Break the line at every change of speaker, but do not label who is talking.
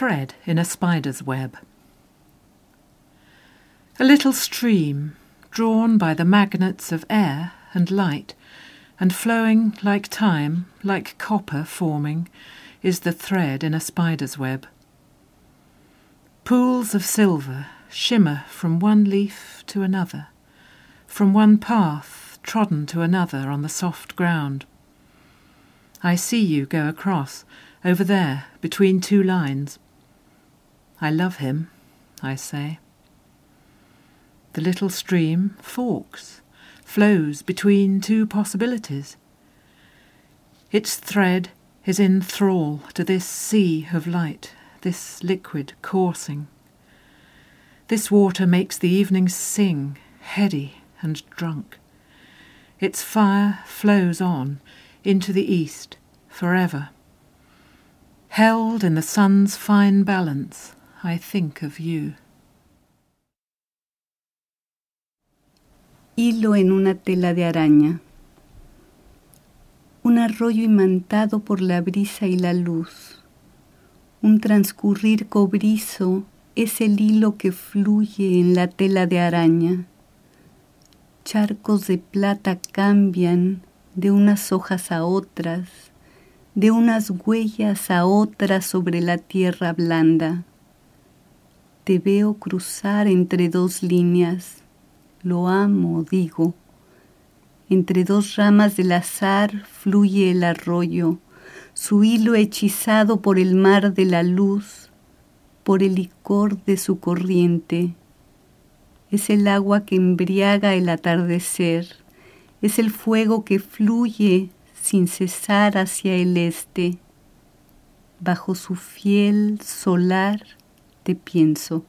thread in a spider's web. A little stream, drawn by the magnets of air and light, and flowing like time, like copper forming, is the thread in a spider's web. Pools of silver shimmer from one leaf to another, from one path trodden to another on the soft ground. I see you go across, over there, between two lines. I love him, I say. The little stream forks, flows between two possibilities. Its thread is in thrall to this sea of light, this liquid coursing. This water makes the evenings sing, heady and drunk. Its fire flows on into the east forever. Held in the sun's fine balance, I think of you.
Hilo en una tela de araña. Un arroyo imantado por la brisa y la luz. Un transcurrir cobrizo es el hilo que fluye en la tela de araña. Charcos de plata cambian de unas hojas a otras, de unas huellas a otras sobre la tierra blanda. Te veo cruzar entre dos líneas, lo amo, digo. Entre dos ramas del azar fluye el arroyo, su hilo hechizado por el mar de la luz, por el licor de su corriente. Es el agua que embriaga el atardecer, es el fuego que fluye sin cesar hacia el este. Bajo su fiel solar pienso.